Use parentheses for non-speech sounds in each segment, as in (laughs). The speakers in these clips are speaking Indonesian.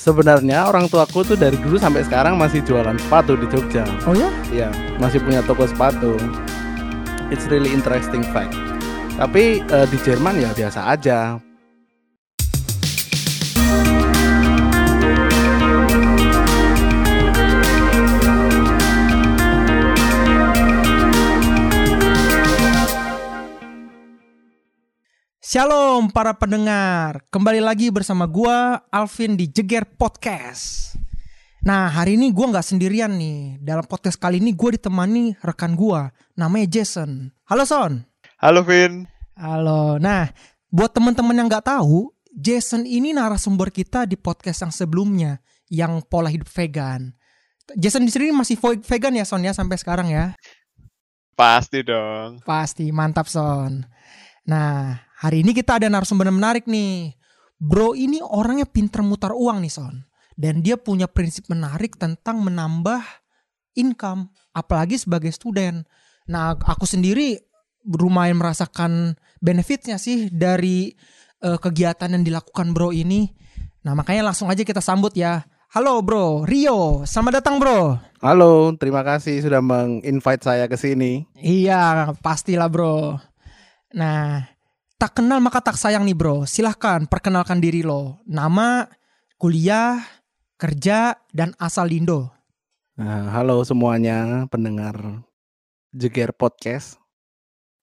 Sebenarnya orang tuaku tuh dari dulu sampai sekarang masih jualan sepatu di Jogja. Oh ya? Iya, masih punya toko sepatu. It's really interesting fact. Tapi eh, di Jerman ya biasa aja. Shalom para pendengar, kembali lagi bersama gua Alvin di Jeger Podcast. Nah hari ini gua nggak sendirian nih. Dalam podcast kali ini gua ditemani rekan gua, namanya Jason. Halo Son. Halo Vin. Halo. Nah buat teman-teman yang nggak tahu, Jason ini narasumber kita di podcast yang sebelumnya, yang pola hidup vegan. Jason di sini masih vegan ya Son ya sampai sekarang ya? Pasti dong. Pasti mantap Son. Nah, hari ini kita ada narasumber yang menarik nih. Bro ini orangnya pinter mutar uang nih Son. Dan dia punya prinsip menarik tentang menambah income. Apalagi sebagai student. Nah, aku sendiri lumayan merasakan benefitnya sih dari eh, kegiatan yang dilakukan bro ini. Nah, makanya langsung aja kita sambut ya. Halo bro, Rio. Selamat datang bro. Halo, terima kasih sudah meng-invite saya ke sini. Iya, pastilah bro. Nah, tak kenal maka tak sayang nih bro. Silahkan perkenalkan diri lo. Nama, kuliah, kerja, dan asal Indo. Nah, halo semuanya pendengar Jeger Podcast.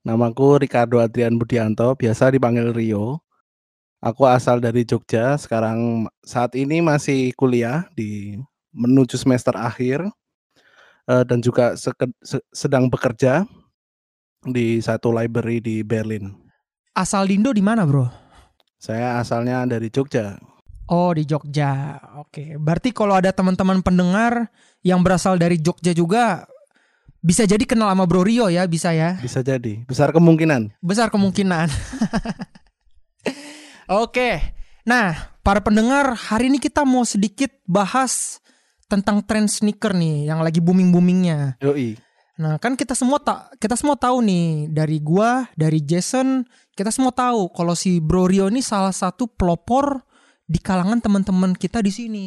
Namaku Ricardo Adrian Budianto, biasa dipanggil Rio. Aku asal dari Jogja, sekarang saat ini masih kuliah di menuju semester akhir eh, dan juga sedang bekerja di satu library di Berlin. Asal Indo di mana bro? Saya asalnya dari Jogja. Oh di Jogja. Oke, berarti kalau ada teman-teman pendengar yang berasal dari Jogja juga bisa jadi kenal sama Bro Rio ya, bisa ya. Bisa jadi, besar kemungkinan. Besar kemungkinan. (laughs) Oke. Nah, para pendengar, hari ini kita mau sedikit bahas tentang tren sneaker nih yang lagi booming-boomingnya. Yoi. Nah, kan kita semua tak kita semua tahu nih dari gua, dari Jason, kita semua tahu kalau si Bro Rio ini salah satu pelopor di kalangan teman-teman kita di sini.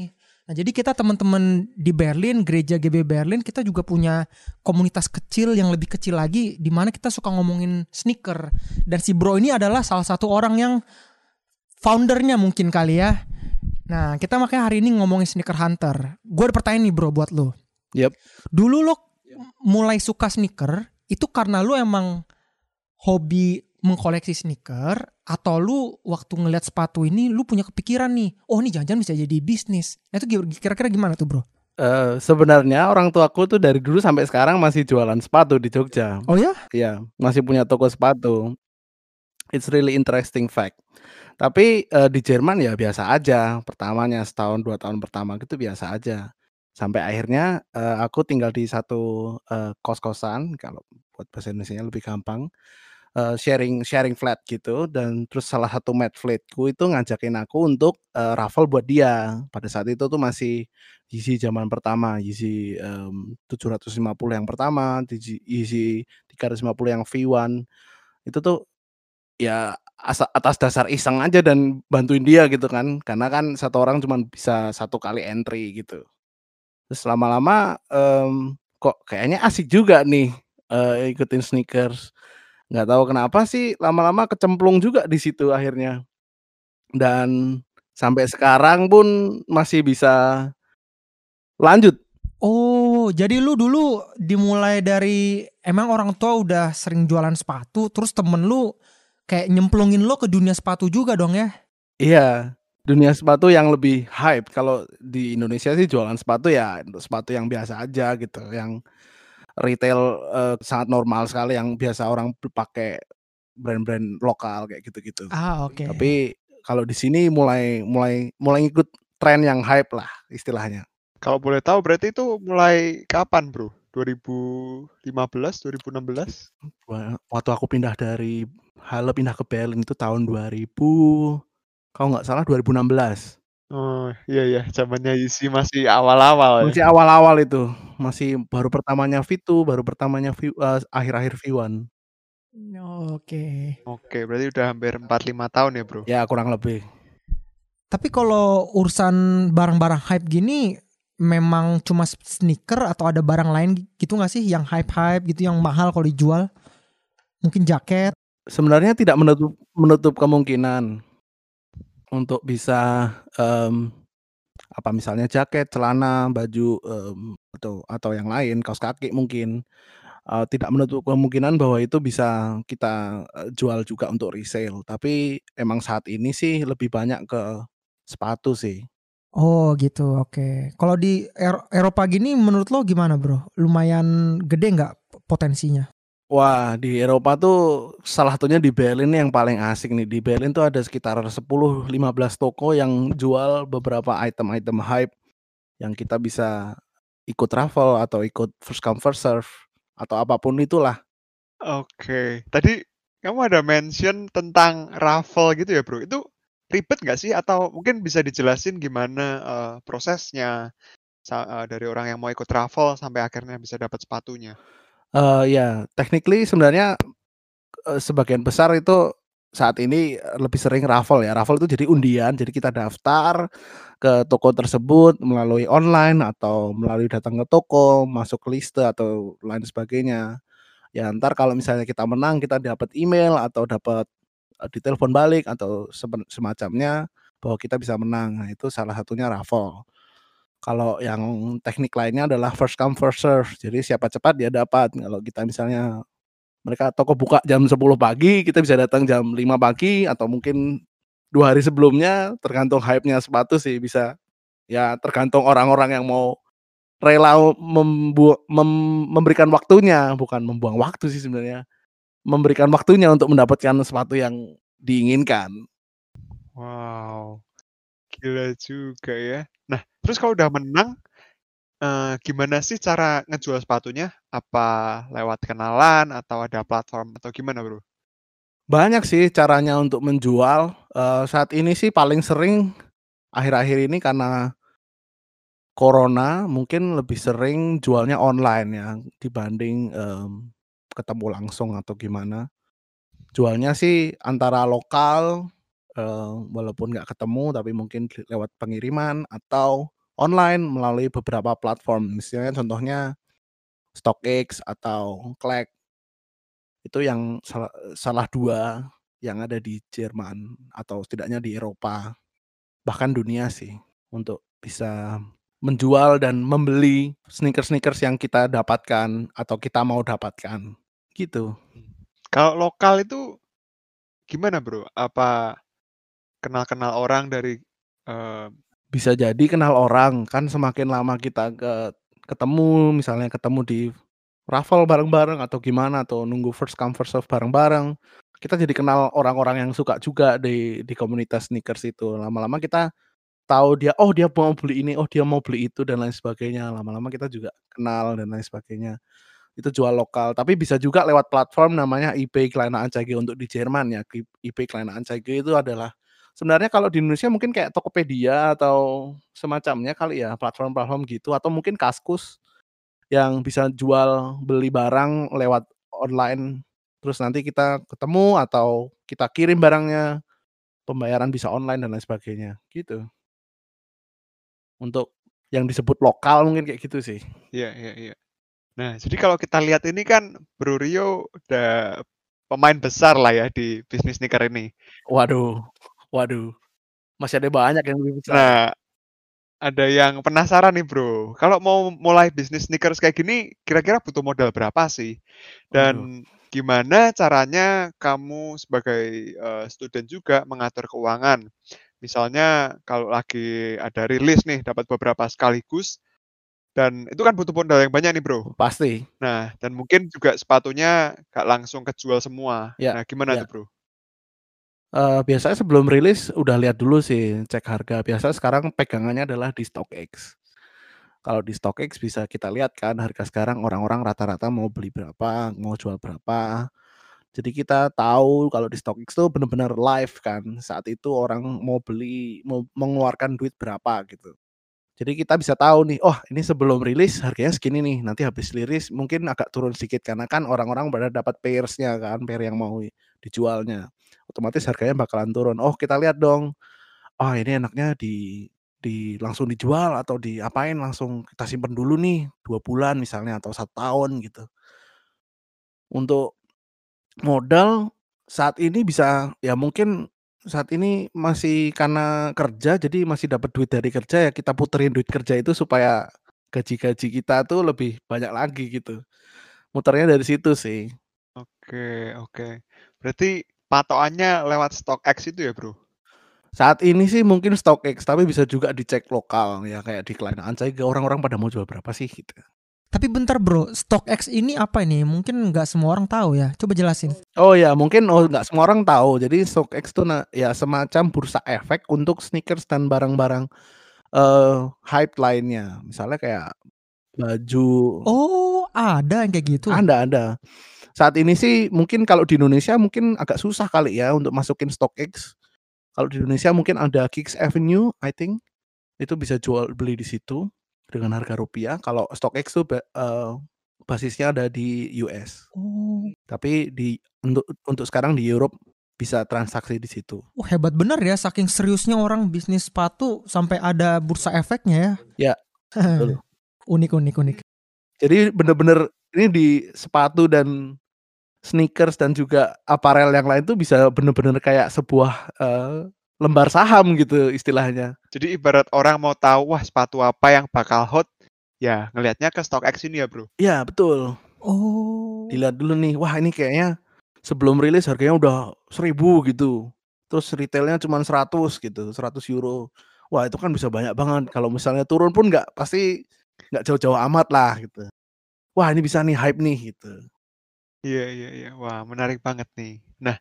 Nah, jadi kita teman-teman di Berlin, gereja GB Berlin, kita juga punya komunitas kecil yang lebih kecil lagi di mana kita suka ngomongin sneaker. Dan si Bro ini adalah salah satu orang yang foundernya mungkin kali ya. Nah, kita makanya hari ini ngomongin sneaker hunter. Gue ada pertanyaan nih Bro buat lo. Yep. Dulu lo mulai suka sneaker itu karena lu emang hobi mengkoleksi sneaker atau lu waktu ngeliat sepatu ini lu punya kepikiran nih oh ini jangan-jangan bisa jadi bisnis nah itu kira-kira gimana tuh bro Eh, sebenarnya orang tuaku tuh dari dulu sampai sekarang masih jualan sepatu di Jogja. oh ya Iya, masih punya toko sepatu. It's really interesting fact. Tapi eh, di Jerman ya biasa aja. Pertamanya setahun dua tahun pertama gitu biasa aja. Sampai akhirnya eh, aku tinggal di satu eh, kos-kosan. Kalau buat bahasa Indonesia lebih gampang. eh, sharing sharing flat gitu dan terus salah satu flatku itu ngajakin aku untuk eh, raffle buat dia pada saat itu tuh masih Yeezy zaman pertama Yeezy em, 750 yang pertama Yeezy Yeezy 350 yang V1 itu tuh ya asa- atas dasar iseng aja dan bantuin dia gitu kan karena kan satu orang cuma bisa satu kali entry gitu terus lama-lama em, kok kayaknya asik juga nih eh, ikutin sneakers. Nggak tahu kenapa sih lama-lama kecemplung juga di situ akhirnya. Dan sampai sekarang pun masih bisa lanjut. Oh jadi lu dulu dimulai dari emang orang tua udah sering jualan sepatu terus temen lu kayak nyemplungin lo ke dunia sepatu juga dong ya? Iya, dunia sepatu yang lebih hype. Kalau di Indonesia sih jualan sepatu ya untuk sepatu yang biasa aja gitu, yang retail eh, sangat normal sekali yang biasa orang pakai brand-brand lokal kayak gitu-gitu. ah oke Tapi kalau di sini mulai mulai mulai ikut tren yang hype lah istilahnya. Kalau boleh tahu berarti itu mulai kapan, Bro? 2015, 2016? Wa- Waktu aku pindah dari Halle pindah ke Berlin itu tahun 2000 kalau nggak salah 2016. Oh, iya ya, zamannya Yeezy masih awal-awal ya. Masih awal-awal itu, masih baru pertamanya V2, baru pertamanya V eee, akhir-akhir V1. oke Oke, berarti udah hampir 4 5 tahun ya, Bro. Ya kurang lebih. Tapi kalau urusan barang-barang hype gini memang cuma sneaker atau ada barang lain gitu nggak sih yang hype-hype gitu yang mahal kalau dijual? Mungkin jaket. Sebenarnya tidak menutup menutup kemungkinan untuk bisa um, apa misalnya jaket, celana, baju um, atau atau yang lain, kaos kaki mungkin uh, tidak menutup kemungkinan bahwa itu bisa kita jual juga untuk resale. Tapi emang saat ini sih lebih banyak ke sepatu sih. Oh gitu, oke. Kalau di Er- Eropa gini menurut lo gimana bro? Lumayan gede nggak potensinya? Wah, di Eropa tuh salah satunya di Berlin yang paling asik nih. Di Berlin tuh ada sekitar 10-15 toko yang jual beberapa item-item hype yang kita bisa ikut travel atau ikut first come first serve atau apa pun itulah. Oke, tadi kamu ada mention tentang raffle gitu ya, Bro. Itu ribet nggak sih? Atau mungkin bisa dijelasin gimana uh, prosesnya uh, dari orang yang mau ikut raffle sampai akhirnya bisa dapat sepatunya? Uh, ya, technically sebenarnya uh, sebagian besar itu saat ini lebih sering raffle ya. Raffle itu jadi undian, jadi kita daftar ke toko tersebut melalui online atau melalui datang ke toko, masuk liste atau lain sebagainya. Ya ntar kalau misalnya kita menang, kita dapat email atau dapat uh, ditelepon balik atau semacamnya bahwa kita bisa menang. Nah, itu salah satunya raffle. Kalau yang teknik lainnya adalah first come first serve. Jadi siapa cepat dia dapat. Kalau kita misalnya mereka toko buka jam 10 pagi, kita bisa datang jam 5 pagi atau mungkin dua hari sebelumnya tergantung hype-nya sepatu sih bisa ya tergantung orang-orang yang mau rela membu- mem- memberikan waktunya bukan membuang waktu sih sebenarnya memberikan waktunya untuk mendapatkan sepatu yang diinginkan Wow, gila juga ya. Nah, terus kalau udah menang, eh, gimana sih cara ngejual sepatunya? Apa lewat kenalan atau ada platform atau gimana, Bro? banyak sih caranya untuk menjual Eh, saat ini sih paling sering akhir-akhir ini karena corona mungkin lebih sering jualnya online ya dibanding em, ketemu langsung atau gimana jualnya sih antara lokal eh, walaupun nggak ketemu tapi mungkin lewat pengiriman atau online melalui beberapa platform misalnya contohnya StockX atau Klek itu yang salah, salah dua yang ada di Jerman atau setidaknya di Eropa bahkan dunia sih untuk bisa menjual dan membeli sneakers-sneakers yang kita dapatkan atau kita mau dapatkan gitu. Kalau lokal itu gimana, Bro? Apa kenal-kenal orang dari eh, Bisa jadi kenal orang kan semakin lama kita ke ketemu misalnya ketemu di raffle bareng-bareng atau gimana atau nunggu first come first serve bareng-bareng. Kita jadi kenal orang-orang yang suka juga di di komunitas sneakers itu. Lama-lama kita tahu dia oh dia mau beli ini, oh dia mau beli itu dan lain sebagainya. Lama-lama kita juga kenal dan lain sebagainya. Itu jual lokal, tapi bisa juga lewat platform namanya eBay Kleinanzeige untuk di Jerman ya. EBay Kleinanzeige itu adalah sebenarnya kalau di Indonesia mungkin kayak Tokopedia atau semacamnya kali ya, platform-platform gitu atau mungkin Kaskus yang bisa jual beli barang lewat online terus nanti kita ketemu atau kita kirim barangnya pembayaran bisa online dan lain sebagainya gitu untuk yang disebut lokal mungkin kayak gitu sih Iya, iya, iya. Nah, jadi kalau kita lihat ini kan Bro Rio udah pemain besar lah ya di bisnis sneaker ini. waduh waduh masih ada banyak yang lebih besar Nah, ada yang penasaran nih Bro. Kalau mau mulai bisnis sneakers kayak gini, kira-kira butuh modal berapa sih? Waduh. Dan gimana caranya kamu sebagai eh, student juga mengatur keuangan? Misalnya kalau lagi ada rilis nih, dapat beberapa sekaligus, dan itu kan butuh modal yang banyak nih Bro. pasti Nah, dan mungkin juga sepatunya gak langsung kejual semua. Ya, Nah, gimana ya. tuh Bro? Eh, biasanya sebelum rilis udah lihat dulu sih cek harga. Biasanya sekarang pegangannya adalah di StockX. Kalau di StockX bisa kita lihat kan harga sekarang orang-orang rata-rata mau beli berapa, mau jual berapa. Jadi kita tahu kalau di StockX tuh benar-benar live kan. Saat itu orang mau beli, mau mengeluarkan duit berapa gitu. Jadi kita bisa tahu nih, oh ini sebelum rilis harganya segini nih. Nanti habis rilis mungkin agak turun sedikit karena kan orang-orang pada dapat pairs-nya kan, pair yang mau dijualnya. Otomatis harganya bakalan turun. Oh kita lihat dong "Ah, ini enaknya di di langsung dijual atau diapain, langsung kita simpen dulu nih 2 bulan misalnya atau 1 tahun," gitu. Untuk modal saat ini bisa ya mungkin saat ini masih karena kerja, jadi masih dapat duit dari kerja ya kita puterin duit kerja itu supaya gaji-gaji kita tuh lebih banyak lagi gitu. Muternya dari situ sih. Oke oke. Berarti patokannya lewat StockX itu ya, Bro? Saat ini sih mungkin StockX, tapi bisa juga dicek lokal ya kayak di Klein Anzeiger orang-orang pada mau jual berapa sih gitu. Tapi bentar bro, StockX ini apa ini? Mungkin nggak semua orang tahu ya. Coba jelasin. Oh ya, mungkin oh nggak semua orang tahu. Jadi StockX itu nah, ya semacam bursa efek untuk sneakers dan barang-barang uh, hype lainnya. Misalnya kayak baju. Oh, ada yang kayak gitu. Ada, ada. Saat ini sih mungkin kalau di Indonesia mungkin agak susah kali ya untuk masukin StockX. Kalau di Indonesia mungkin ada Kicks Avenue, I think. Itu bisa jual beli di situ dengan harga rupiah. Kalau StockX tuh uh, basisnya ada di US. Oh. Tapi di untuk untuk sekarang di Europe bisa transaksi di situ. Oh, hebat bener ya saking seriusnya orang bisnis sepatu sampai ada bursa efeknya ya. Ya. (laughs) betul. unik unik unik. Jadi bener-bener ini di sepatu dan sneakers dan juga aparel yang lain tuh bisa bener-bener kayak sebuah uh, lembar saham gitu istilahnya. Jadi ibarat orang mau tahu wah sepatu apa yang bakal hot, ya ngelihatnya ke StockX ini ya bro. Iya betul. Oh. Dilihat dulu nih, wah ini kayaknya sebelum rilis harganya udah seribu gitu. Terus retailnya cuma 100 gitu, 100 euro. Wah itu kan bisa banyak banget. Kalau misalnya turun pun nggak pasti nggak jauh-jauh amat lah gitu. Wah ini bisa nih hype nih gitu. Iya iya iya. Wah menarik banget nih. Nah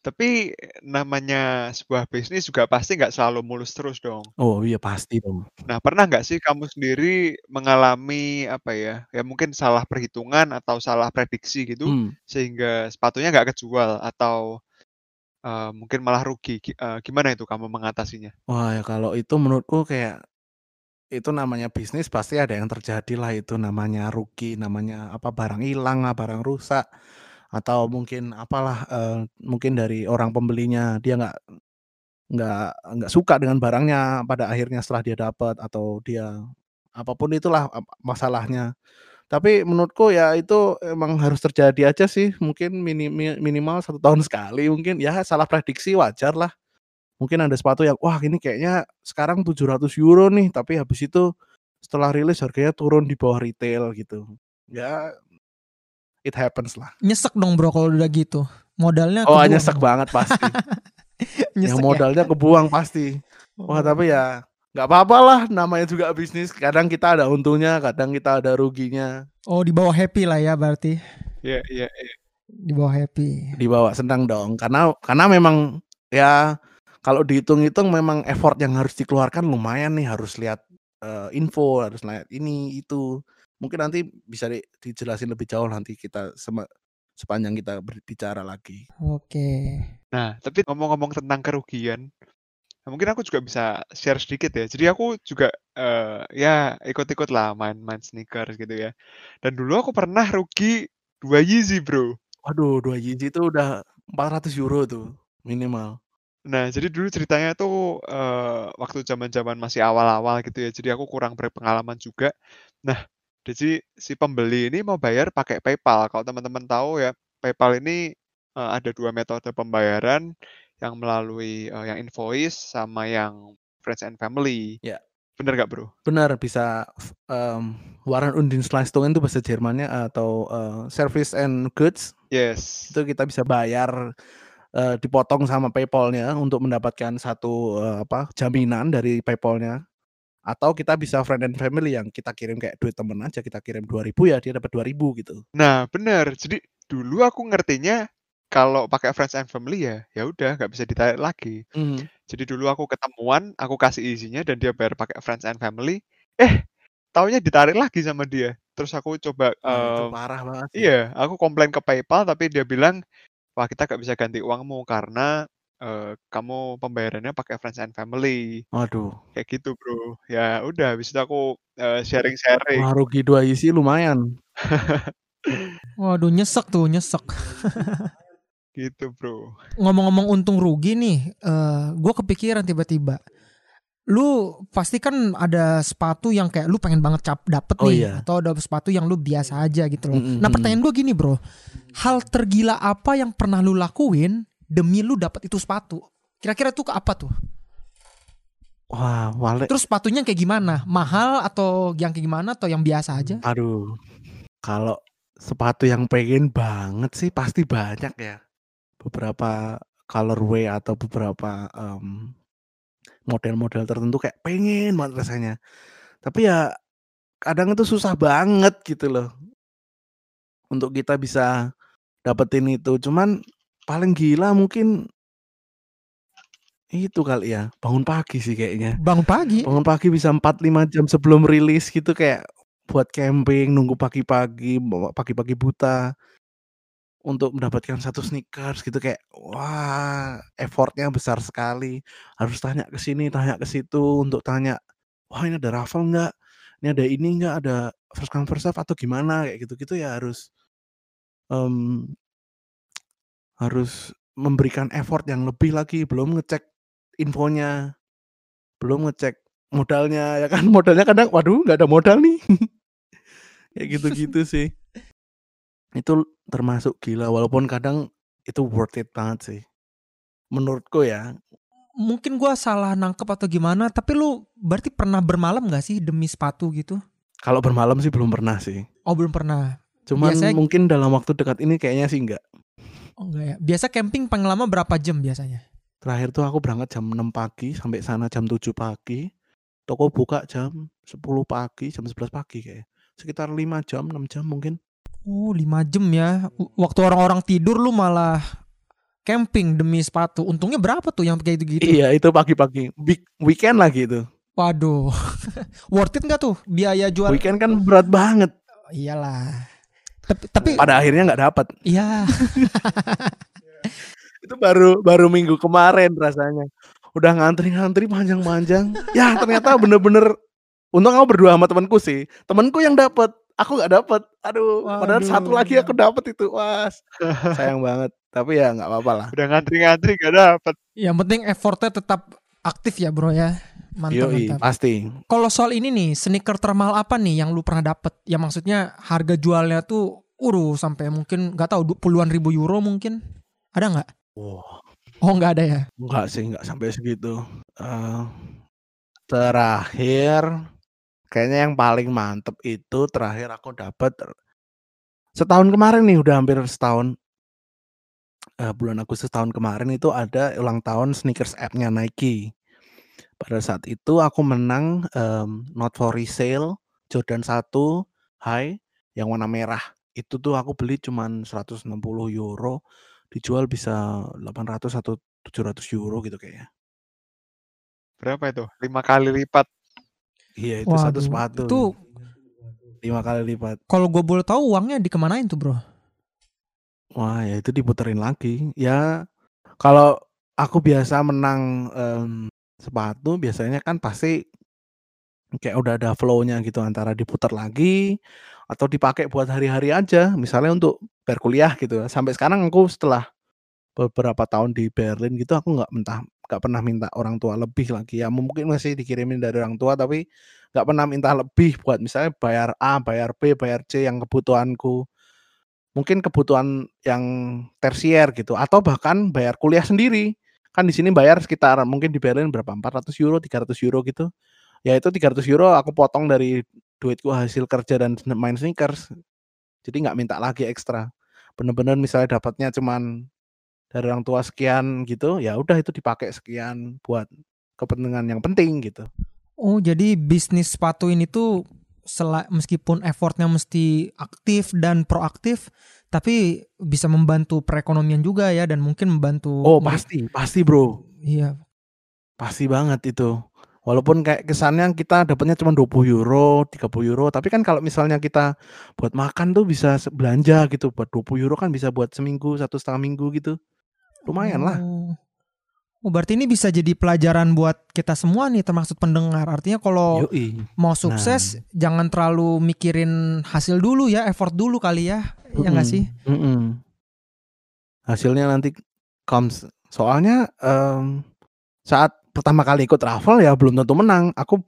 tapi namanya sebuah bisnis juga pasti nggak selalu mulus terus dong. Oh iya pasti dong. Nah pernah nggak sih kamu sendiri mengalami apa ya, ya mungkin salah perhitungan atau salah prediksi gitu, Hmm. sehingga sepatunya nggak kejual atau uh, mungkin malah rugi. Uh, gimana itu kamu mengatasinya? Wah ya kalau itu menurutku kayak itu namanya bisnis pasti ada yang terjadi lah itu namanya rugi, namanya apa barang hilang, barang rusak atau mungkin apalah uh, mungkin dari orang pembelinya dia nggak nggak nggak suka dengan barangnya pada akhirnya setelah dia dapat atau dia apa pun itulah masalahnya. Tapi menurutku ya itu emang harus terjadi aja sih mungkin minim, minimal satu (laughs) tahun sekali mungkin ya salah prediksi wajar lah. Mungkin ada sepatu yang wah ini kayaknya sekarang 700 euro nih tapi habis itu setelah rilis harganya turun di bawah retail gitu. Ya it happens lah. Nyesek dong bro kalau udah gitu. Modalnya Oh kebuang. nyesek banget pasti. (laughs) yang ya? modalnya ya? kebuang pasti. Wah oh. tapi ya nggak apa-apa lah namanya juga bisnis. Kadang kita ada untungnya, kadang kita ada ruginya. Oh di bawah happy lah ya berarti. Iya iya. iya. Di bawah happy. Di bawah senang dong karena karena memang ya kalau dihitung-hitung memang effort yang harus dikeluarkan lumayan nih harus lihat uh, info harus lihat ini itu mungkin nanti bisa di, dijelasin lebih jauh nanti kita sema, sepanjang kita berbicara lagi. Oke. Nah, tapi ngomong-ngomong tentang kerugian, mungkin aku juga bisa share sedikit ya. Jadi aku juga uh, ya ikut-ikut lah main-main sneakers gitu ya. Dan dulu aku pernah rugi dua Yeezy, bro. Waduh, dua Yeezy itu udah 400 euro tuh minimal. Nah, jadi dulu ceritanya tuh uh, waktu zaman-zaman masih awal-awal gitu ya. Jadi aku kurang berpengalaman juga. Nah, jadi si pembeli ini mau bayar pakai PayPal. Kalau teman-teman tahu ya, PayPal ini uh, ada dua metode pembayaran yang melalui uh, yang invoice sama yang friends and family. Ya. Bener nggak bro? Bener bisa um, Warren und Dienstleistungen itu bahasa Jermannya atau uh, service and goods. Yes. Itu kita bisa bayar uh, dipotong sama PayPal-nya untuk mendapatkan satu uh, apa jaminan dari PayPal-nya atau kita bisa friend and family yang kita kirim kayak duit temen aja kita kirim 2000 ya dia dapat 2000 gitu. Nah, benar. Jadi dulu aku ngertinya kalau pakai friends and family ya ya udah nggak bisa ditarik lagi. Mm. Jadi dulu aku ketemuan, aku kasih isinya dan dia bayar pakai friends and family. Eh, taunya ditarik lagi sama dia. Terus aku coba nah, uh, itu parah banget. Iya, aku komplain ke PayPal tapi dia bilang, "Wah, kita nggak bisa ganti uangmu karena uh, kamu pembayarannya pakai friends and family. Waduh. Kayak gitu, Bro. Ya udah habis itu aku, uh, sharing-sharing. Wah, rugi dua isi lumayan. (laughs) Waduh, nyesek tuh, nyesek. (laughs) gitu bro. ngomong-ngomong untung rugi nih, eh gue kepikiran tiba-tiba. Lu pasti kan ada sepatu yang kayak lu pengen banget cap dapet Oh, nih, iya. atau ada sepatu yang lu biasa aja gitu loh. Mm-mm. Nah pertanyaan gue gini bro, hal tergila apa yang pernah lu lakuin demi lu dapet itu sepatu? Kira-kira tuh ke apa tuh? Wah, wale. Terus sepatunya kayak gimana? Mahal atau yang kayak gimana atau yang biasa aja? Aduh, kalau sepatu yang pengen banget sih pasti banyak ya. Beberapa colorway atau beberapa em, model-model tertentu kayak pengen banget rasanya. Tapi ya kadang itu susah banget gitu loh. Untuk kita bisa dapetin itu. Cuman paling gila mungkin itu kali ya, bangun pagi sih kayaknya. Bangun pagi. Bangun pagi bisa 4-5 jam sebelum rilis gitu kayak buat camping, nunggu pagi-pagi, pagi-pagi buta untuk mendapatkan satu sneakers gitu kayak wah effortnya besar sekali harus tanya ke sini tanya ke situ untuk tanya wah ini ada raffle nggak ini ada ini nggak ada first come first serve atau gimana kayak gitu-gitu ya harus em, harus memberikan effort yang lebih lagi belum ngecek infonya belum ngecek modalnya ya kan? (laughs) Modalnya kadang waduh nggak ada modal nih. (laughs) Kayak gitu-gitu (laughs) sih. Itu termasuk gila walaupun kadang itu worth it banget sih. Menurutku ya. Mungkin gua salah nangkep atau gimana, tapi lu berarti pernah bermalam gak sih demi sepatu gitu? kalau bermalam sih belum pernah sih. Oh belum pernah. cuman Biasanya- mungkin dalam waktu dekat ini kayaknya sih enggak Oh enggak ya. Biasa camping paling lama berapa jam biasanya? terakhir tuh aku berangkat jam 6 pagi sampai sana jam 7 pagi toko buka jam 10 pagi jam 11 pagi kayak sekitar 5 jam 6 jam mungkin Oh 5 jam ya. Waktu orang-orang tidur lu malah camping demi sepatu. Untungnya berapa tuh yang kayak gitu-gitu? iya itu pagi-pagi Week- weekend lagi itu Waduh. (laughs) Worth it gak tuh biaya jual? weekend kan berat banget Iyalah. Tapi, tapi pada akhirnya nggak dapat iya. (laughs) itu baru baru minggu kemarin rasanya. Udah ngantri-ngantri panjang-panjang. Ya ternyata bener-bener untung aku berdua sama temanku sih. Temanku yang dapat aku nggak dapat aduh padahal Waduh. satu lagi aku dapat itu wah sayang banget tapi ya nggak apa-apa lah. Udah ngantri-ngantri gak dapet. Yang penting effortnya tetap aktif ya bro ya. Mantap Yoi, mantap. pasti Kalau soal ini nih, sneaker termahal apa nih yang lu pernah dapet? Ya maksudnya harga jualnya tuh uru sampai mungkin nggak tahu puluhan ribu euro mungkin. Ada nggak? wah Oh nggak ada ya. nggak sih nggak sampai segitu Eh, terakhir kayaknya yang paling mantep itu terakhir aku dapat setahun kemarin nih udah hampir setahun eh, bulan Agustus tahun kemarin itu ada ulang tahun sneakers app-nya Nike. Pada saat itu aku menang em, not for resale Jordan 1 high yang warna merah. Itu tuh aku beli cuman 160 euro, dijual bisa 800 atau 700 euro gitu kayaknya. Berapa itu? Lima kali lipat. Iya itu satu Waduh, sepatu. Itu lima kali lipat. kalau gue boleh tahu uangnya dikemanain tuh bro? Wah ya itu diputerin lagi. Ya kalau aku biasa menang em, sepatu biasanya kan pasti kayak udah ada flow-nya gitu antara diputar lagi atau dipakai buat hari-hari aja. Misalnya untuk bayar kuliah gitu. Sampai sekarang aku setelah beberapa tahun di Berlin gitu aku nggak mentah nggak pernah minta orang tua lebih lagi ya mungkin masih dikirimin dari orang tua tapi nggak pernah minta lebih buat misalnya bayar A bayar B bayar C yang kebutuhanku mungkin kebutuhan yang tersier gitu atau bahkan bayar kuliah sendiri. Kan di sini bayar sekitar mungkin di Berlin berapa 400 euro 300 euro gitu. Ya itu 300 euro aku potong dari duitku hasil kerja dan main sneakers. Jadi nggak minta lagi ekstra. Bener-bener misalnya dapatnya cuman dari orang tua sekian gitu ya udah itu dipakai sekian buat kepentingan yang penting gitu. Oh jadi bisnis sepatu ini tuh meskipun effortnya mesti aktif dan proaktif, tapi bisa membantu perekonomian juga ya dan mungkin membantu. oh pasti pasti bro Iya. pasti banget itu walaupun kayak kesannya kita dapatnya cuma 20 euro 30 euro tapi kan kalau misalnya kita buat makan tuh bisa belanja gitu buat 20 euro kan bisa buat seminggu satu setengah minggu gitu lumayan lah Oh. Oh berarti ini bisa jadi pelajaran buat kita semua nih termasuk pendengar. Artinya kalau Yoi. mau sukses jangan terlalu mikirin hasil dulu ya, effort dulu kali ya. Ya nggak Mm-mm. sih? Mm-mm. hasilnya nanti comes. Soalnya, mmm, saat pertama kali ikut raffle ya belum tentu menang. Aku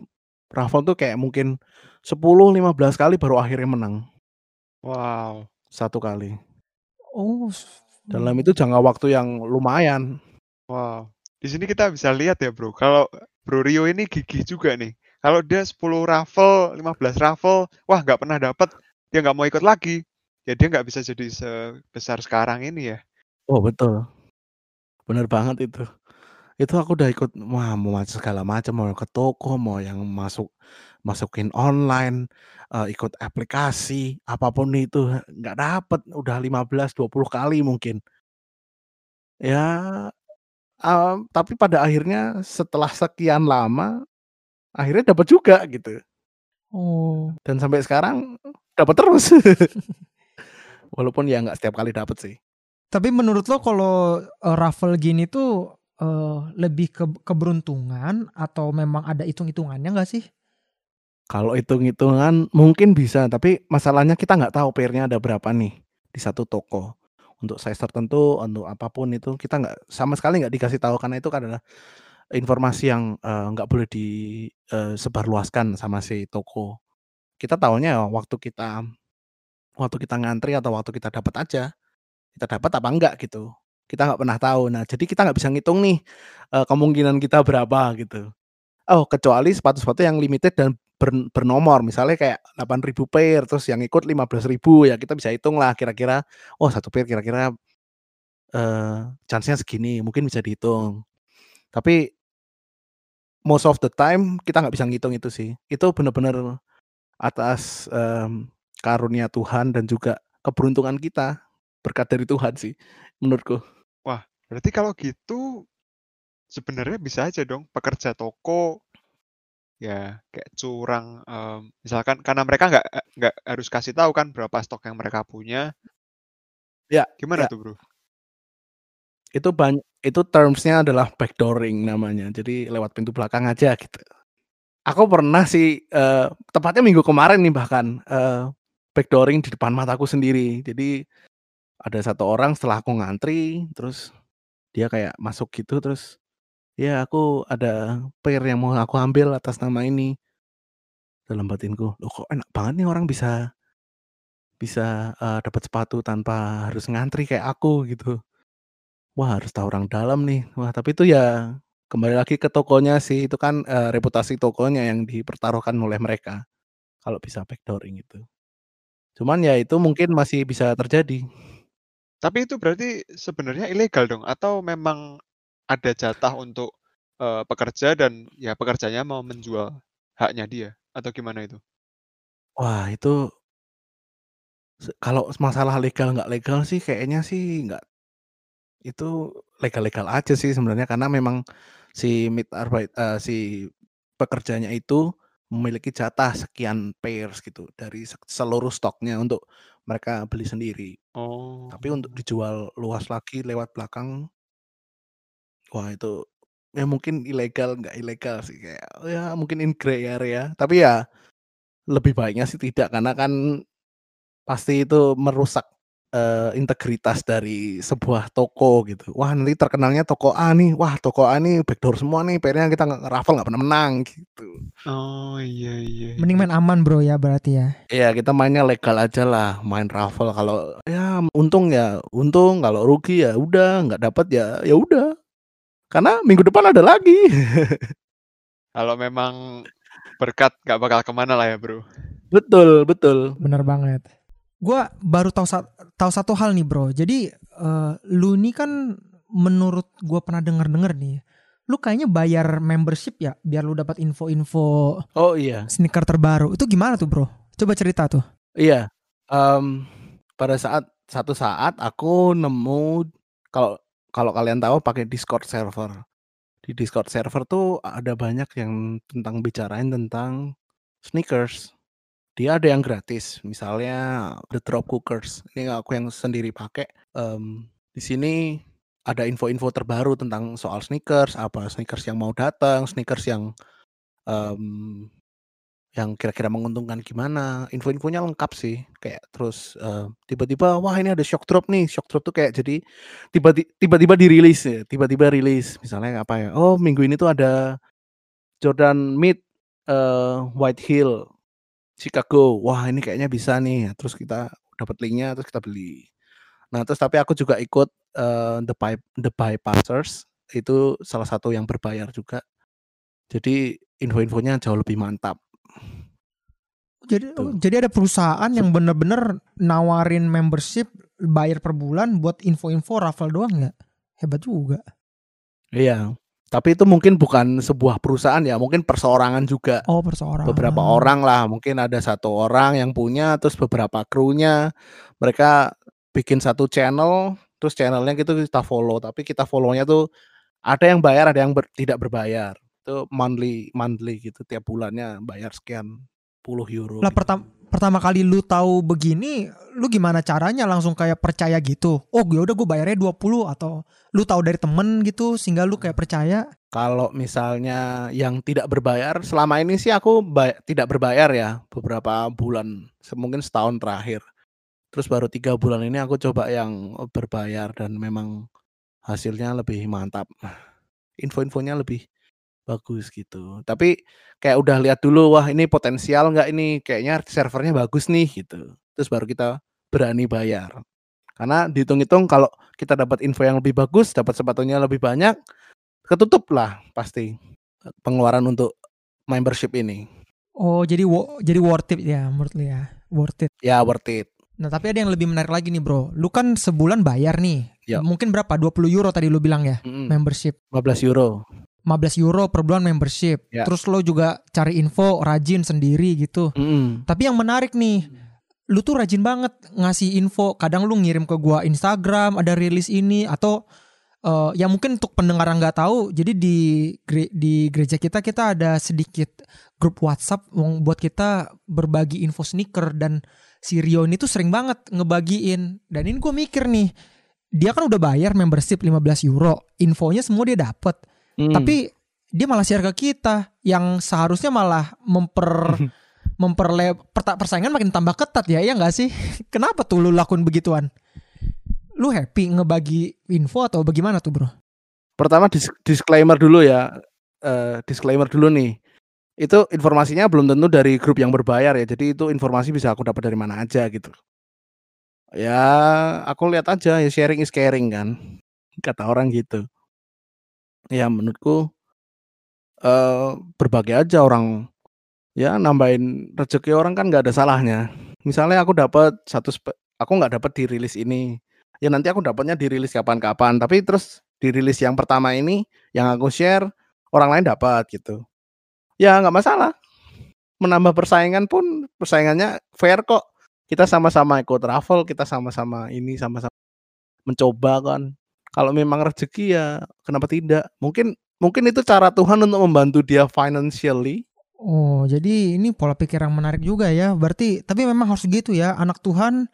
raffle tuh kayak mungkin 10, 15 kali baru akhirnya menang. Wow. 1 kali. Oh, Dalam itu jangka waktu yang lumayan. Wow. Di sini kita bisa lihat ya, Bro, kalau Bro Rio ini gigih juga nih. Kalau dia 10 raffle, 15 raffle, wah nggak pernah dapet, dia nggak mau ikut lagi. Ya dia nggak bisa jadi sebesar sekarang ini ya. Oh betul. Bener banget itu. Itu aku udah ikut, wah mau segala macam, mau ke toko, mau yang masuk masukin online, eee, ikut aplikasi, apa pun itu, nggak dapet, udah 15, 20 kali mungkin. Ya, mmm, tapi pada akhirnya setelah sekian lama, akhirnya dapet juga gitu. Oh. Dan sampai sekarang dapet terus. (laughs) Walaupun ya nggak setiap kali dapet sih. Tapi menurut lo kalau, eee, raffle gini tuh, eee, lebih ke keberuntungan atau memang ada hitung-hitungannya nggak sih? Kalau hitung-hitungan mungkin bisa, tapi masalahnya kita nggak tahu pair-nya ada berapa nih di satu toko. Untuk size tertentu, untuk apa pun itu kita nggak sama sekali nggak dikasih tahu karena itu adalah informasi yang, eee, nggak boleh di, eee, sebarluaskan sama si toko. Kita tahunya ya waktu kita waktu kita ngantri atau waktu kita dapat aja. Kita dapat apa enggak gitu. Kita nggak pernah tahu. Nah, jadi kita nggak bisa ngitung nih, eee, kemungkinan kita berapa gitu. Oh, kecuali sepatu-sepatu yang limited dan ber bernomor, misalnya kayak 8.000 pair, terus yang ikut 15.000, ya kita bisa hitung lah kira-kira, oh 1 pair kira-kira, eee, chance-nya segini, mungkin bisa dihitung. Tapi most of the time kita nggak bisa ngitung itu sih. Itu bener-bener atas, mmm, karunia Tuhan dan juga keberuntungan kita, berkat dari Tuhan sih menurutku. Wah, berarti kalau gitu sebenarnya bisa aja dong pekerja toko ya kayak curang, mmm, misalkan karena mereka nggak e nggak harus kasih tahu kan berapa stok yang mereka punya. Ya Gimana ya. tuh, Bro? Itu ban itu terms-nya adalah backdooring namanya, jadi lewat pintu belakang aja gitu. Aku pernah sih, eee, tepatnya minggu kemarin nih bahkan, eee, backdooring di depan mataku sendiri. Jadi ada 1 orang setelah aku ngantri, terus dia kayak masuk gitu, terus, "Ya aku ada pair yang mau aku ambil atas nama ini." Dalam batinku, "Loh kok enak banget nih orang bisa" "bisa, eee, dapat sepatu tanpa harus ngantri kayak aku," gitu. Wah harus tahu orang dalam nih. Wah tapi itu ya kembali lagi ke tokonya sih, itu kan, eee, reputasi tokonya yang dipertaruhkan oleh mereka, kalau bisa backdooring itu. Cuman ya itu mungkin masih bisa terjadi. Tapi itu berarti sebenarnya ilegal dong? Atau memang ada jatah untuk, eee, pekerja dan ya pekerjanya mau menjual haknya dia, atau gimana itu? Wah itu kalau masalah legal nggak legal sih kayaknya sih nggak itu legal-legal aja sih sebenarnya karena memang si Mitarbeit eee, si pekerjanya itu memiliki jatah sekian pairs gitu dari se seluruh stoknya untuk mereka beli sendiri. Tapi untuk Oh. dijual luas lagi lewat belakang wah itu ya mungkin ilegal, nggak ilegal sih kayak ya mungkin in grey area. Tapi ya lebih baiknya sih tidak, karena kan pasti itu merusak, eee, integritas dari sebuah toko gitu. Wah nanti terkenalnya toko A nih, wah toko A nih backdoor semua nih pair-nya kita nge raffle nggak pernah menang gitu. Oh, iya iya Mending iya. main aman, Bro, ya berarti ya? Iya kita mainnya legal ajalah, main raffle kalau ya untung ya untung, kalau rugi ya udah, nggak dapet ya ya udah. Karena minggu depan ada lagi. Kalau memang berkat nggak bakal ke mana lah ya, Bro. Betul betul. Bener banget. Gua baru tahu tahu satu hal nih, Bro. Jadi, eee, lu ini kan menurut gua pernah denger-denger nih, lu kayaknya bayar membership ya biar lu dapat info-info Oh iya. sneaker terbaru. Itu gimana tuh, Bro? Coba cerita tuh. Iya, mmm, pada saat satu saat aku nemu kalau kalau kalian tahu pakai Discord server. Di Discord server tuh ada banyak yang tentang bicarain tentang sneakers. Dia ada yang gratis, misalnya The Drop Cookers, ini aku yang sendiri pakai, mmm, di sini ada info-info terbaru tentang soal sneakers, apa sneakers yang mau datang, sneakers yang, mmm yang kira-kira menguntungkan gimana, info-infonya lengkap sih. Kayak terus, eee, tiba-tiba, wah ini ada shock drop nih, shock drop tuh kayak jadi tiba ti tiba-tiba dirilis ya, tiba-tiba rilis. Misalnya apa ya, oh minggu ini tuh ada Jordan Mid, eee, White Hill, Chicago. Wah ini kayaknya bisa nih, terus kita dapat linknya, terus kita beli. Nah terus tapi aku juga ikut, eee, The Buy The Bypassers, itu salah satu yang berbayar juga. Jadi info-infonya jauh lebih mantap. Jadi Tuh. jadi ada perusahaan yang bener-bener nawarin membership bayar per bulan buat info-info raffle doang ya? Hebat juga. Iya, tapi itu mungkin bukan sebuah perusahaan ya, mungkin perseorangan juga. Oh, Beberapa perseorangan. orang lah, mungkin ada satu orang yang punya, terus beberapa krunya, mereka bikin satu channel, terus channelnya gitu kita follow, tapi kita follow-nya tuh ada yang bayar, ada yang ber tidak berbayar. Itu monthly monthly gitu, tiap bulannya bayar sekian euro Lah gitu. pertam pertama kali lu tahu begini, lu gimana caranya langsung kayak percaya gitu? Oh, ya udah gue bayarnya 20 atau lu tahu dari temen gitu sehingga lu kayak percaya? Kalau misalnya yang tidak berbayar, selama ini sih aku bay tidak berbayar ya, beberapa bulan, mungkin setahun terakhir. Terus baru 3 bulan ini aku coba yang, berbayar dan memang hasilnya lebih mantap. Info-infonya lebih bagus gitu. Tapi kayak udah lihat dulu, wah ini potensial nggak ini, kayaknya servernya bagus nih gitu. Terus baru kita berani bayar. Karena dihitung-hitung kalau kita dapat info yang lebih bagus, dapat sepatunya lebih banyak, ketutup lah pasti, pengeluaran untuk membership ini. Oh, jadi wo jadi worth it ya menurut lu ya? Worth it. Ya worth it. Nah, tapi ada yang lebih menarik lagi nih, Bro. Lu kan sebulan bayar nih. Ya. Mungkin berapa? 20 euro tadi lu bilang ya? Mhm, Membership. 15 euro. 15 euro per bulan membership. Ya. Terus lo juga cari info rajin sendiri gitu. Mhm. Tapi yang menarik nih, lu tuh rajin banget ngasih info. Kadang lu ngirim ke gua Instagram ada rilis ini atau eh ya mungkin untuk pendengar yang nggak tahu, jadi di di gereja kita kita ada sedikit grup WhatsApp yang buat kita berbagi info sneaker dan si Rio ini tuh sering banget ngebagiin. Dan ini gue mikir nih, dia kan udah bayar membership 15 euro, infonya semua dia dapet. Mhm. Tapi dia malah share ke kita yang seharusnya malah memper (laughs) memperle persaingan makin tambah ketat ya, ya nggak sih? (laughs) Kenapa tuh lu lakuin begituan? Lu happy ngebagi info atau bagaimana tuh bro? Pertama dis disclaimer dulu ya, eee, disclaimer dulu nih. Itu informasinya belum tentu dari grup yang berbayar ya, jadi itu informasi bisa aku dapat dari mana aja gitu. Ya aku lihat aja, ya sharing is caring kan, kata orang gitu. Ya menurutku, eee, berbagi aja orang, ya nambahin rezeki orang kan nggak ada salahnya. Misalnya aku dapat satu aku nggak dapat di rilis ini, ya nanti aku dapatnya di rilis kapan-kapan, tapi terus di rilis yang pertama ini, yang aku share, orang lain dapat gitu. Ya nggak masalah. Menambah persaingan pun, persaingannya fair kok. Kita sama-sama ikut raffle, kita sama-sama ini, sama-sama mencoba kan. Kalau memang rezeki ya kenapa tidak? Mungkin mungkin itu cara Tuhan untuk membantu dia financially. Oh, jadi ini pola pikir yang menarik juga ya. Berarti tapi memang harus gitu ya. Anak Tuhan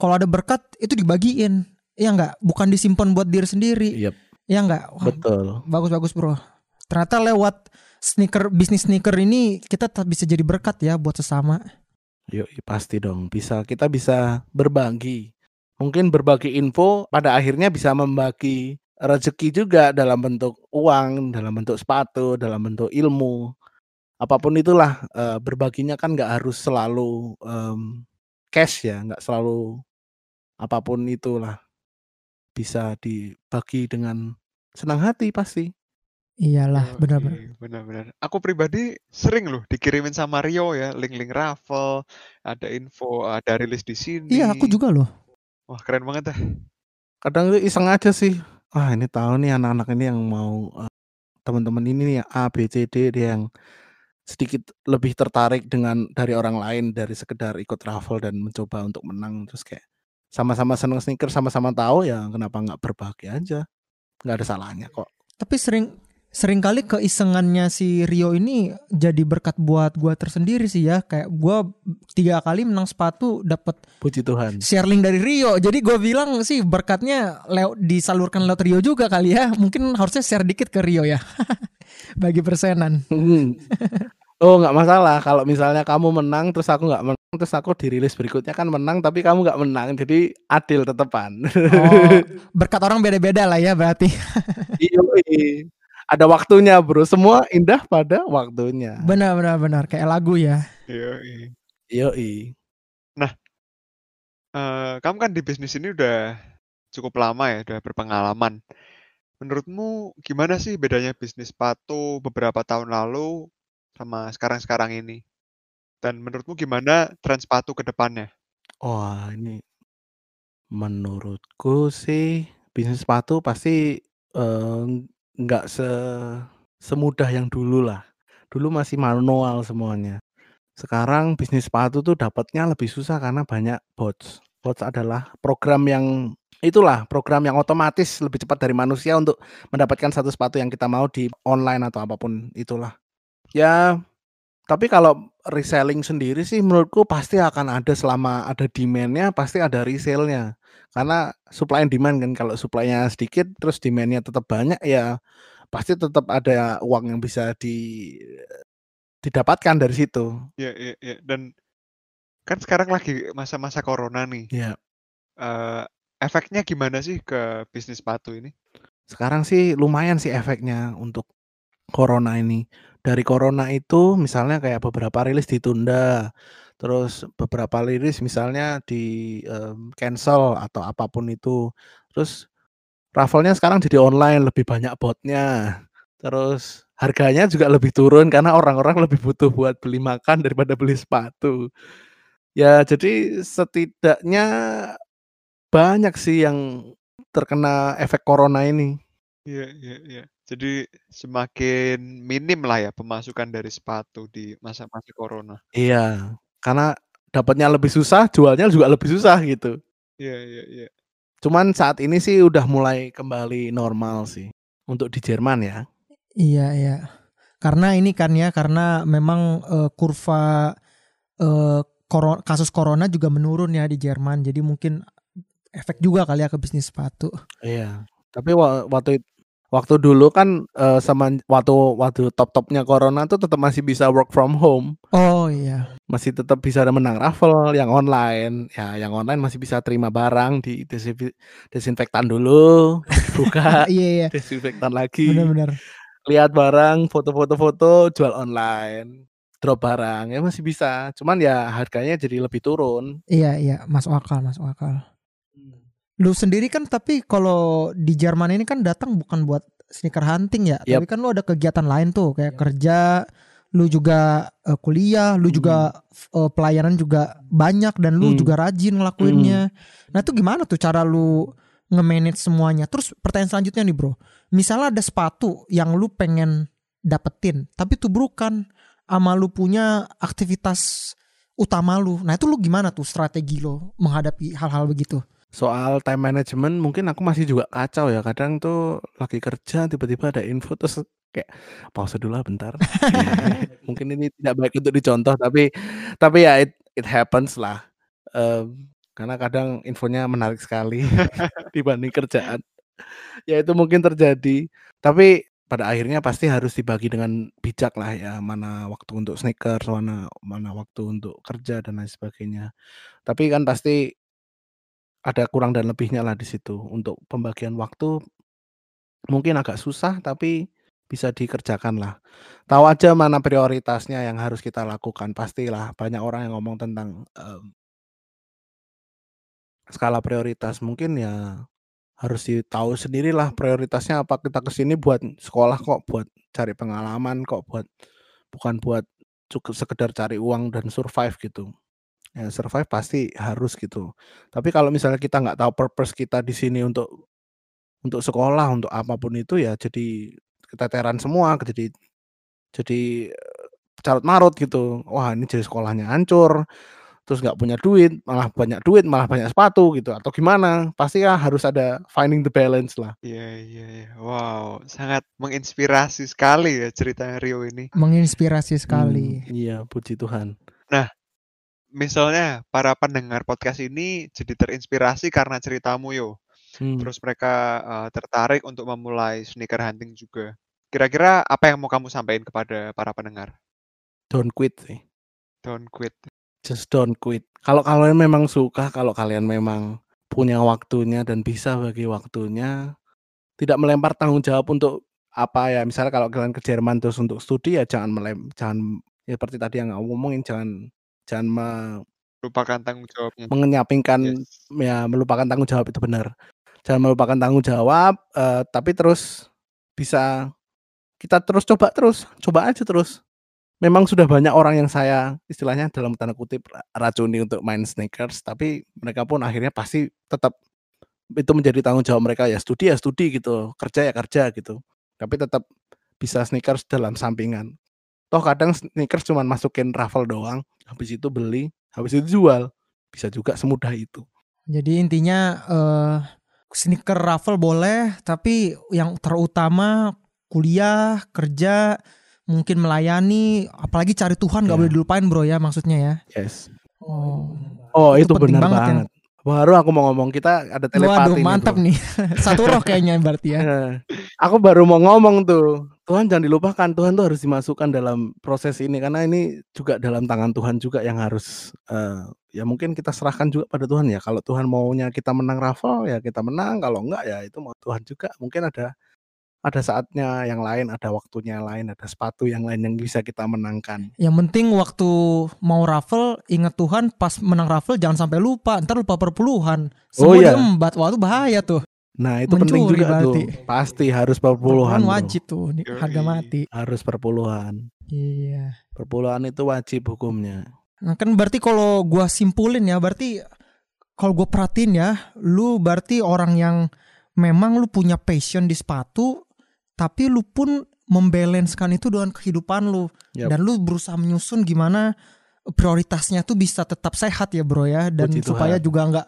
kalau ada berkat itu dibagiin. Iya nggak? Bukan disimpan buat diri sendiri. Yep, Iya nggak? Wah, betul. bagus-bagus bro. Ternyata lewat sneaker bisnis sneaker ini kita tetap bisa jadi berkat ya buat sesama. Yoi, pasti dong, bisa kita bisa berbagi. Mungkin berbagi info pada akhirnya bisa membagi rezeki juga dalam bentuk uang, dalam bentuk sepatu, dalam bentuk ilmu. Apa pun itulah, eee, berbaginya kan nggak harus selalu, mmm, cash ya, nggak selalu apa pun itulah. Bisa dibagi dengan senang hati pasti. Iyalah, benar benar. Oke, benar-benar. Aku pribadi sering loh dikirimin sama Rio ya, link-link raffle, ada info, ada rilis di sini. Iya, aku juga loh. Wah, keren banget dah. Kadang itu iseng aja sih, "Wah ini tahu nih anak-anak ini yang mau, eee, teman-teman ini nih yang A, B, C, D, dia yang sedikit lebih tertarik dengan dari orang lain, dari sekedar ikut raffle dan mencoba untuk menang." Terus kayak sama-sama seneng sneaker, sama-sama tahu, ya kenapa nggak berbagi aja, nggak ada salahnya kok. Tapi sering sering kali keisengannya si Rio ini jadi berkat buat gua tersendiri sih ya. Kayak gua tiga kali menang sepatu dapat Puji Tuhan. share link dari Rio. Jadi gue bilang sih berkatnya lewat disalurkan lewat Rio juga kali ya. Mungkin harusnya share dikit ke Rio ya. (laughs) Bagi persenan. Mhm. Oh, nggak masalah kalau misalnya kamu menang terus aku nggak menang, terus aku dirilis berikutnya kan menang tapi kamu nggak menang, jadi adil tetepan. Oh, (laughs) berkat orang beda-beda lah ya berarti. Ada waktunya Bro, semua indah pada waktunya. Benar benar benar, kayak lagu ya. Yoi. Yoi. Nah, eee, kamu kan di bisnis ini udah cukup lama ya, udah berpengalaman. Menurutmu gimana sih bedanya bisnis sepatu beberapa tahun lalu sama sekarang-sekarang ini? Dan menurutmu gimana tren sepatu ke depannya? Wah, ini menurutku sih bisnis sepatu pasti, eee, nggak se semudah yang dululah. Dulu masih manual semuanya. Sekarang bisnis sepatu tuh dapatnya lebih susah karena banyak bots. Bots adalah program yang itulah, program yang otomatis lebih cepat dari manusia untuk mendapatkan satu sepatu yang kita mau di online atau apa pun itulah. Ya, tapi kalau reselling sendiri sih menurutku pasti akan ada selama ada demand-nya, pasti ada resale-nya. Karena supply and demand kan, kalau supply-nya sedikit terus demand-nya tetap banyak, ya pasti tetap ada uang yang bisa di didapatkan dari situ. Iya iya iya, dan kan sekarang lagi masa-masa corona nih. Iya. Eee, efeknya gimana sih ke bisnis sepatu ini? Sekarang sih lumayan sih efeknya untuk corona ini. Dari corona itu misalnya kayak beberapa rilis ditunda, terus beberapa rilis misalnya di, mmm, cancel atau apa pun itu. Terus raffle-nya sekarang jadi online, lebih banyak bot-nya. Terus harganya juga lebih turun karena orang-orang lebih butuh buat beli makan daripada beli sepatu. Ya jadi setidaknya banyak sih yang terkena efek corona ini. Iya iya iya. Jadi semakin minim lah ya pemasukan dari sepatu di masa-masa corona. Iya, karena dapatnya lebih susah, jualnya juga lebih susah gitu. Iya iya iya. Cuman saat ini sih udah mulai kembali normal sih, untuk di Jerman ya. Iya iya. Karena ini kan ya, karena memang, eee, kurva, eee, koro kasus corona juga menurun ya di Jerman. Jadi mungkin efek juga kali ya ke bisnis sepatu. Iya, tapi wa waktu it waktu dulu kan, eee, semen waktu waktu top-topnya corona tuh tetap masih bisa work from home. Oh, iya. Masih tetap bisa ada menang raffle yang online. Ya yang online masih bisa terima barang di desinfektan dulu, (laughs) buka, (laughs) Iya iya. desinfektan Bener lagi. bener. Lihat barang, foto-foto foto, jual online, drop barang, ya masih bisa. Cuman ya harganya jadi lebih turun. Iya iya, masuk akal masuk akal. Lu sendiri kan tapi kalau di Jerman ini kan datang bukan buat sneaker hunting ya, Yap. tapi kan lu ada kegiatan lain tuh kayak Iya. kerja, lu juga, eee, kuliah, lu juga, Mhm. f eee, pelayanan juga banyak dan lu Mmm. juga rajin ngelakuinnya. Nah itu gimana tuh cara lu nge-manage semuanya? Terus pertanyaan selanjutnya nih Bro, misalnya ada sepatu yang lu pengen dapetin, tapi tubrukan ama lu punya aktivitas utama lu. Nah itu lu gimana tuh strategi lo menghadapi hal-hal begitu? Soal time management mungkin aku masih juga kacau ya, kadang tuh lagi kerja tiba-tiba ada info terus kayak, pause dulu ah bentar. (laughs) Mungkin ini tidak baik untuk dicontoh tapi tapi ya it it happens lah. Mmm, karena kadang infonya menarik sekali (laughs) dibanding kerjaan. Ya itu mungkin terjadi, tapi pada akhirnya pasti harus dibagi dengan bijak lah ya, mana waktu untuk sneakers, mana mana waktu untuk kerja dan lain sebagainya. Tapi kan pasti ada kurang dan lebihnya lah di situ. Untuk pembagian waktu mungkin agak susah tapi bisa dikerjakan lah. Tahu aja mana prioritasnya yang harus kita lakukan. Pastilah banyak orang yang ngomong tentang, mmm skala prioritas. Mungkin ya harus ditahu sendirilah prioritasnya apa, kita ke sini buat sekolah kok, buat cari pengalaman kok, buat bukan buat cukup sekedar cari uang dan survive gitu. Ya survive pasti harus gitu. Tapi kalau misalnya kita nggak tahu purpose kita di sini untuk untuk sekolah, untuk apa pun itu ya jadi keteteran semua, jadi jadi, eee, carut-marut gitu. Wah ini jadi sekolahnya hancur, terus nggak punya duit, malah banyak duit, malah banyak sepatu gitu atau gimana. Pasti ya harus ada finding the balance lah. Iya iya iya. Wow, sangat menginspirasi sekali ya ceritanya Rio ini. Menginspirasi sekali. iya puji Tuhan. Nah, misalnya para pendengar podcast ini jadi terinspirasi karena ceritamu Yo. Mmm. Terus mereka, eee, tertarik untuk memulai sneaker hunting juga. Kira-kira apa yang mau kamu sampaikan kepada para pendengar? don't quit sih. Don't quit. Just don't quit. Kalau kalian memang suka, kalau kalian memang punya waktunya dan bisa bagi waktunya, tidak melempar tanggung jawab untuk apa ya, misalnya kalau kalian ke Jerman terus untuk studi ya jangan melem jangan ya seperti tadi yang ngomongin jangan jangan me, Lupakan tanggung jawabnya. mengenyampingkan Yes. ya melupakan tanggung jawab itu benar. Jangan melupakan tanggung jawab, eh, tapi terus bisa kita terus coba terus, coba aja terus. Memang sudah banyak orang yang saya istilahnya dalam tanda kutip ra- racuni untuk main sneakers, tapi mereka pun akhirnya pasti tetap itu menjadi tanggung jawab mereka ya studi ya studi gitu, kerja ya kerja gitu. Tapi tetap bisa sneakers dalam sampingan. Toh kadang sneakers cuma masukin raffle doang, habis itu beli, habis itu jual. Bisa juga semudah itu. Jadi intinya eh sneaker raffle boleh, tapi yang terutama kuliah, kerja, mungkin melayani, apalagi cari Tuhan nggak Ya. boleh dilupain bro ya maksudnya ya. Yes. Oh, Oh, Itu itu, benar banget ya. banget. Baru aku mau ngomong kita ada telepati waduh nih, mantap Bro. nih, (laughs) satu roh kayaknya berarti ya. (laughs) Aku baru mau ngomong tuh. Tuhan jangan dilupakan, Tuhan tuh harus dimasukkan dalam proses ini karena ini juga dalam tangan Tuhan juga yang harus eh, ya mungkin kita serahkan juga pada Tuhan ya. Kalau Tuhan maunya kita menang raffle ya kita menang, kalau enggak ya itu mau Tuhan juga. Mungkin ada ada saatnya yang lain, ada waktunya yang lain, ada sepatu yang lain yang bisa kita menangkan. Yang penting waktu mau raffle ingat Tuhan pas menang raffle jangan sampai lupa, ntar lupa perpuluhan. Semua Oh, iya. diembat, wah itu bahaya tuh. Nah, itu penting Mencuri juga berarti. tuh. Pasti harus perpuluhan. Perpuluhan bro. wajib tuh, Yoi. harga mati. Harus perpuluhan. Iya. Perpuluhan itu wajib hukumnya. Nah kan berarti kalau gua simpulin ya, berarti kalau gue perhatiin ya, lu berarti orang yang memang lu punya passion di sepatu, tapi lu pun membalancekan itu dengan kehidupan lu Yap. dan lu berusaha menyusun gimana prioritasnya tuh bisa tetap sehat ya bro ya dan Puji supaya Tuhan. juga nggak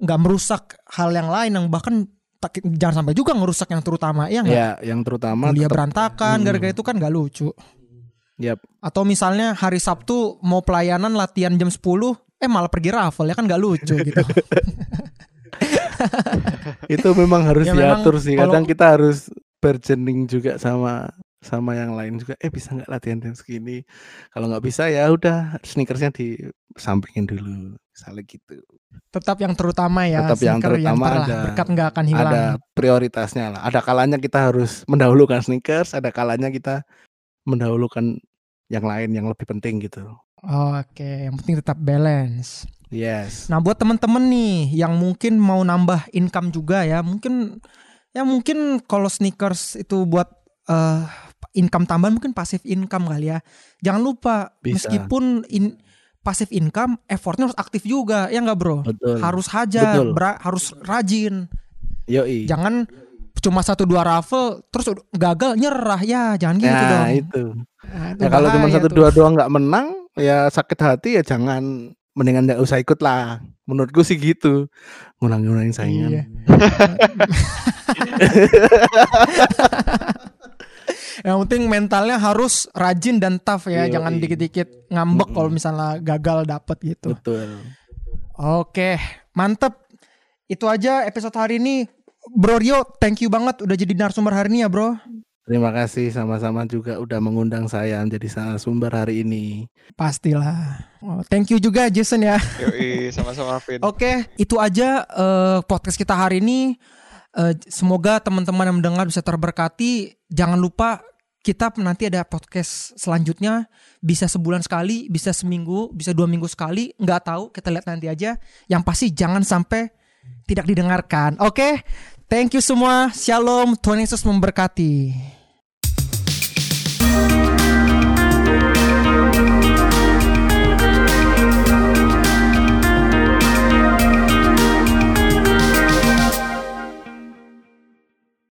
nggak merusak hal yang lain yang bahkan tak- jangan sampai juga ngerusak yang terutama ya nggak Ya, yang terutama tetap- berantakan Hmm. gara-gara itu kan nggak lucu Yap. atau misalnya hari Sabtu mau pelayanan latihan jam 10 eh malah pergi raffle ya kan nggak lucu (laughs) gitu itu memang harus Ya, memang diatur sih. kalau- Kadang kita harus berjening juga sama sama yang lain juga. Eh bisa nggak latihan jam segini? Kalau nggak bisa ya udah sneakersnya disampingin dulu. Misalnya gitu. Tetap yang terutama ya Tetap yang terutama lah, ada- berkat nggak akan hilang Ada prioritasnya lah. Ada kalanya kita harus mendahulukan sneakers. Ada kalanya kita mendahulukan yang lain yang lebih penting gitu. oke yang penting tetap balance Yes. Nah buat temen-temen nih yang mungkin mau nambah income juga ya mungkin ya mungkin kalau sneakers itu buat eh, income tambahan mungkin pasif income kali ya. Jangan lupa Bisa. meskipun in, pasif income effortnya harus aktif juga ya nggak bro? Betul. Harus hajar, Betul. bera- harus rajin. Yoi. Jangan cuma satu dua raffle terus gagal nyerah ya jangan gitu Nah, dong. itu. Nah, itu Ya kalau cuma satu dua doang nggak menang, ya sakit hati ya jangan mendingan nggak usah ikut lah. Menurutku sih gitu. Ngulang-ngulangin saingan. Iya. (laughs) Yang penting mentalnya harus rajin dan tough ya, Yoi. jangan dikit-dikit ngambek Mm-mm. kalau misalnya gagal dapet gitu. Betul. Oke, mantep. Itu aja episode hari ini. Bro Rio, thank you banget udah jadi narasumber hari ini ya bro. Terima kasih sama-sama juga udah mengundang saya menjadi sumber hari ini. Pastilah. Oh, thank you juga Jason ya. (laughs) Yoi, sama-sama Vin. Oke, itu aja eh, podcast kita hari ini. Eh, semoga teman-teman yang mendengar bisa terberkati. Jangan lupa kita nanti ada podcast selanjutnya. Bisa sebulan sekali, bisa seminggu, bisa dua minggu sekali. Nggak tahu, kita lihat nanti aja. Yang pasti jangan sampai tidak didengarkan. Oke, thank you semua. Shalom, Tuhan Yesus memberkati.